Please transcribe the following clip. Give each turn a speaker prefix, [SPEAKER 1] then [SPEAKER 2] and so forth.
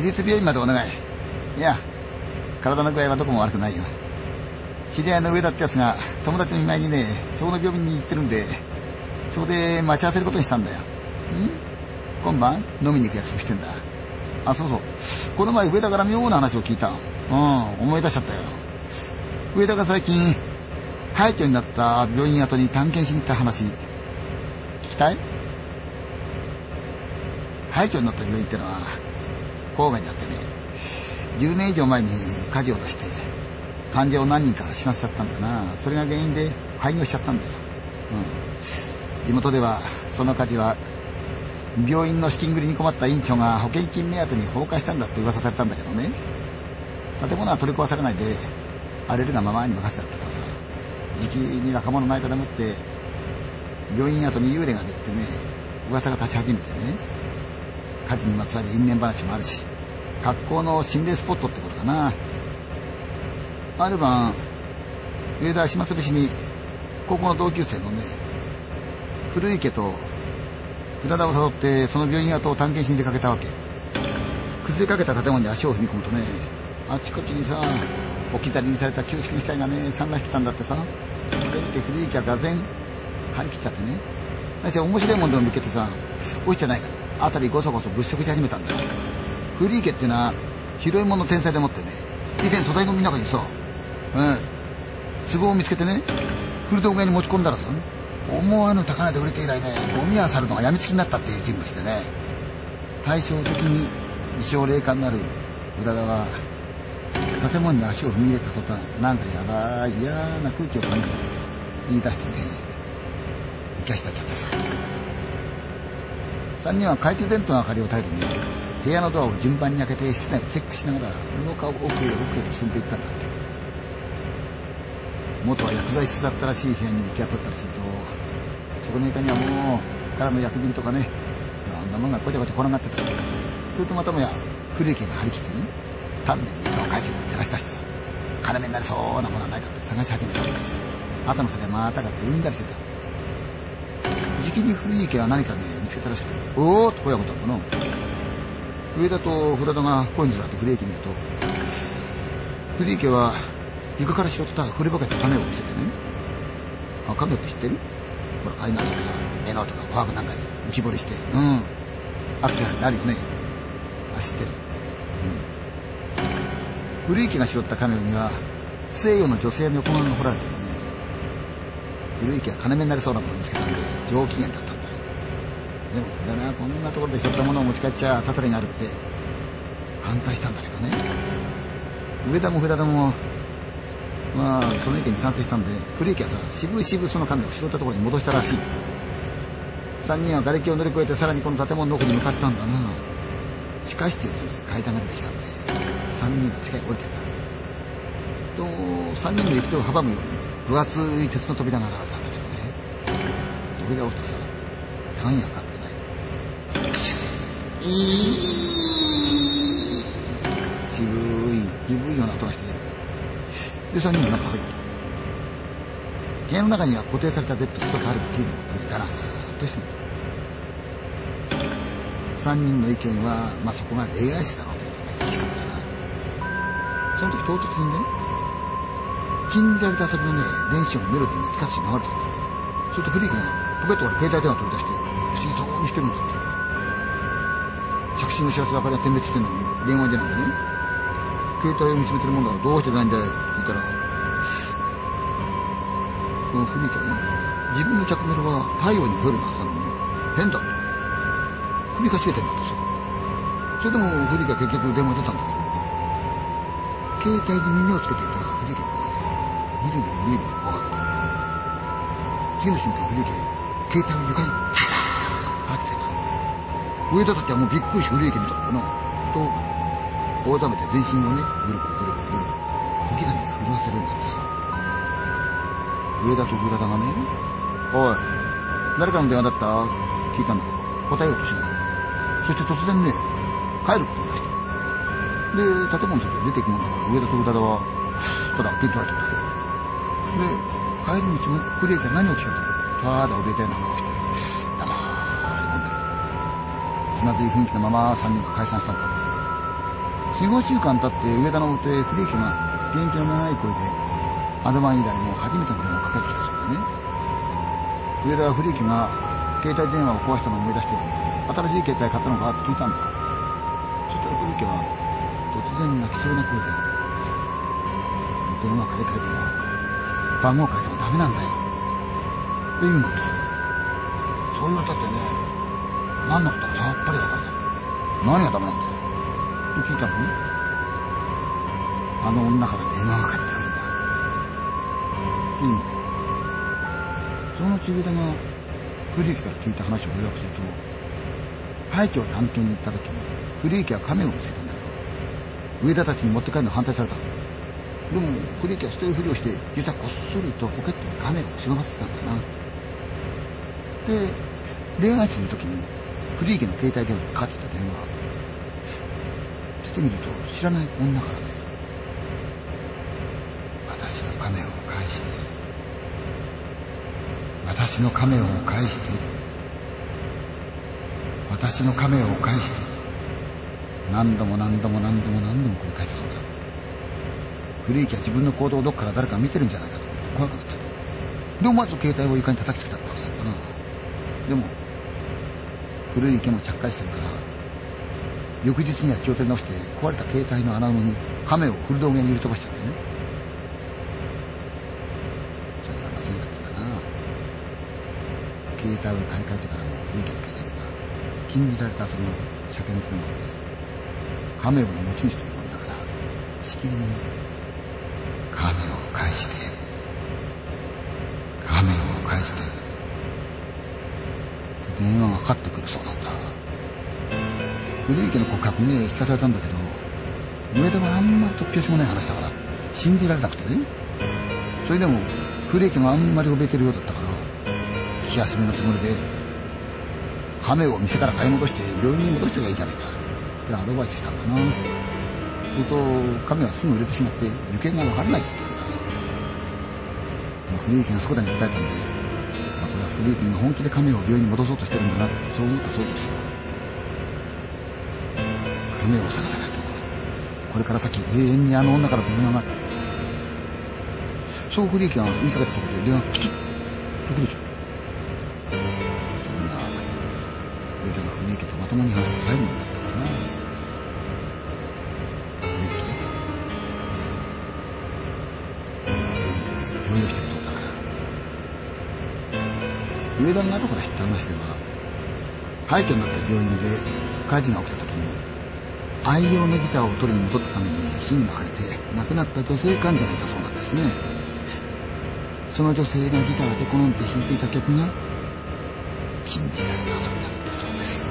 [SPEAKER 1] 私立病院までお願い。いや、体の具合はどこも悪くないよ。知り合いの上田ってやつが友達の見舞いにね、そこの病院に行ってるんで、そこで待ち合わせることにしたんだよ。ん？今晩飲みに行く約束してんだ。あ、そうそう。この前上田から妙な話を聞いた。うん、思い出しちゃったよ。上田が最近、廃墟になった病院跡に探検しに行った話、聞きたい？廃墟になった病院ってのは、郊外にあってね、10年以上前に火事を出して、患者を何人か死なせちゃったんだな。それが原因で廃業しちゃったんだよ。うん。地元では、その火事は、病院の資金繰りに困った院長が保険金目当てに放火したんだって噂されたんだけどね。建物は取り壊されないで、荒れるがままに任せてあったからさ。時期に若者の間でもって、病院跡に幽霊が出てね、噂が立ち始めてね。火事にまつわる因縁話もあるし、格好の心霊スポットってことかな。ある晩、上田島潰しに、高校の同級生のね、古池と船田を誘ってその病院跡を探検しに出かけたわけ。崩れかけた建物に足を踏み込むとね、あちこちにさ、置き去りにされた旧式の機械がね、散乱してたんだってさ。それって古池はがぜん張り切っちゃってね。何せ面白いもんでも見つけてさ、落ちてないから、あたりごそごそ物色し始めたんだよ。古池っていうのは、広いもの天才でもってね、以前粗大ゴミの中にさ、うん。壺を見つけてね、古道具屋に持ち込んだらさ、思わぬ高値で売れて以来ね、ゴミ屋去るのが病みつきになったっていう人物でね、対照的に自称霊感のある浦田は、建物に足を踏み入れた途端、なんかやばい嫌な空気を感じるって言い出してね、行かしたっちゃってさ。三人は懐中電灯の明かりを頼りに、部屋のドアを順番に開けて室内をチェックしながら、廊下を奥へ奥へと進んでいったんだって。元は薬剤師だったらしい部屋に行き当たったりすると、そこの床にはもう、空の薬瓶とかね、いろんなものがごちゃごちゃ転がってたり、それとまたもや、古池が張り切ってね、丹念に床を海中を照らし出してさ、金目になりそうなものはないかって探し始めたんで、後の先はまたがってうんだりしてた。じきに古池は何かね、見つけたらしくて、おーっと声がことったの。上田と古田が声にずらって古池見ると、古池は床から拾った古ぼけた亀を見せてね。あ、亀って知ってる？ほら、海岸とかさ、江ノとかパークなんかに浮き彫りして、うん。アクセルになるよね。あ、知ってる。うん。古池が拾った亀には、西洋の女性の横顔が彫られてるね。古池は金目になりそうなものを見つけたんで、上機嫌だったんだ。でも、だな、こんなところで拾ったものを持ち帰っちゃ、たたりがあるって、反対したんだけどね。上田も札田も、まあ、その意見に賛成したんで、古池はさ、渋い渋いその亀を拾ったところに戻したらしい。三人は瓦礫を乗り越えてさらにこの建物の奥に向かったんだな。地下室へついて階段が出てきたんで、三人が地下へ降りてった。と、三人の行く手を阻む、分厚い鉄の扉が現れたんだけどね。扉を押すとさ、単やかってない。い渋い、鈍いような音がして、で、3人も中入った。部屋の中には固定されたベッドが一つあるっていうのもダメかなとしても。3人の意見は、まあ、そこが霊愛室だろうということが一致したな。その時唐突にね、禁じられた遊びのね、電子音のメロディーが近くに流れてるんだ。それとフリーがポケットから携帯電話取り出して、不思議そうにしてるんだって。着信の知らせばかりは点滅してんのに、電話に出ないんだよね。携帯を見つめてるもんだからどうしてないんだよって聞いたら、このフリーちゃんね、自分の着メロは太陽に吠えるはずなのに、変だと。首かしげてんだってさ。それでもフリーが結局電話出たんだけど、携帯に耳をつけていたね、みるみるみるみる怖がって。次の瞬間フリー家、携帯を床にガーッ叩きつけた。上田た。ちはもうびっくりしてフリー家見た。んだよな。と、大ざめて全身をね、ブルブルブルブルブルブル、時々震わせるんだってさ。上田と古田がね、おい、誰からの電話だった。聞いた。んだけど、答えようとしない。そして突然ね、帰るって言い出した。で、建物の外へ出ていくもんだから、上田と古田は、た。だ、ピン取られてるだけ。で、帰り道もクリエイター何を聞かれたただ怯えたような顔して、黙り飲んでる。気まずい雰囲気のまま3人が解散したんだって。4、5週間経って上田の表へ古池が元気の長い声でアドバン以来の初めての電話をかけてきたそうでね。上田は古池が携帯電話を壊したのを思い出して新しい携帯買ったのかって聞いたんだ。そしたら古池は突然泣きそうな声で電話買い替えても番号変えてもダメなんだよ。って言うのと、そう言われたってね、何のことかさっぱりわからない。何がダメなんだよ。って聞いたのあの女から電話がかかってくるんだ。って言うんだよ。そのちぐだが、古池から聞いた話を要約すると、廃墟を探検に行った時、古池は亀を見せたんだけど、上田たちに持って帰るの反対された。でも、古池は捨てるふりをして、実はこっそりとポケットに亀を忍ばせてたんですな。で、恋愛する時に、古池の携帯電話にかかってきた電話。出てみると、知らない女からで、私の亀を返して、私の亀を返して、私の亀を返して、何度も何度も何度も何度も繰り返したそうだ。古池は自分の行動をどっから誰か見てるんじゃないかと思って怖くなった。で、思わず携帯を床に叩きつけたわけなんだな。でも、古い池も着火してるから、翌日には気を取り直して壊れた携帯の穴埋めに亀を古道芸に入れ飛ばしちゃってね。それが間違いだったんだな。携帯を買い替えてからも古池の携帯には禁じられたその酒の気があって、亀をの持ち主というもんだから、しきりに亀を返して、亀を返して、電話がかかってくるそうなんだ。古池の告白ね、聞かされたんだけど、上田はあんまり突拍子もない話だから、信じられなくてね。それでも、古池があんまり怯えてるようだったから、気休めのつもりで、亀を店から買い戻して病院に戻してがいいじゃないか。ってアドバイスしたんだな。すると、亀はすぐ売れてしまって、行方がわからないって言うんだ。まあ、古池がそこだに訴えたんで、まあ、これは古池が本気で亀を病院に戻そうとしてるんだな、そう思ったそうですよ。亀を探さないと、これから先永遠にあの女から電話が。そう古池が言いかけたところで電話プチッと来るじゃん。それが、上田が古池とまともに話した最後になったんだな。療養してるそうだか上田が後から知った話では廃墟になった病院で火事が起きた時に愛用のギターを取りに戻ったために火に巻かれて亡くなった女性患者がいたそうなんですねその女性がギターで好んで弾いていた曲が禁じられたそうですよ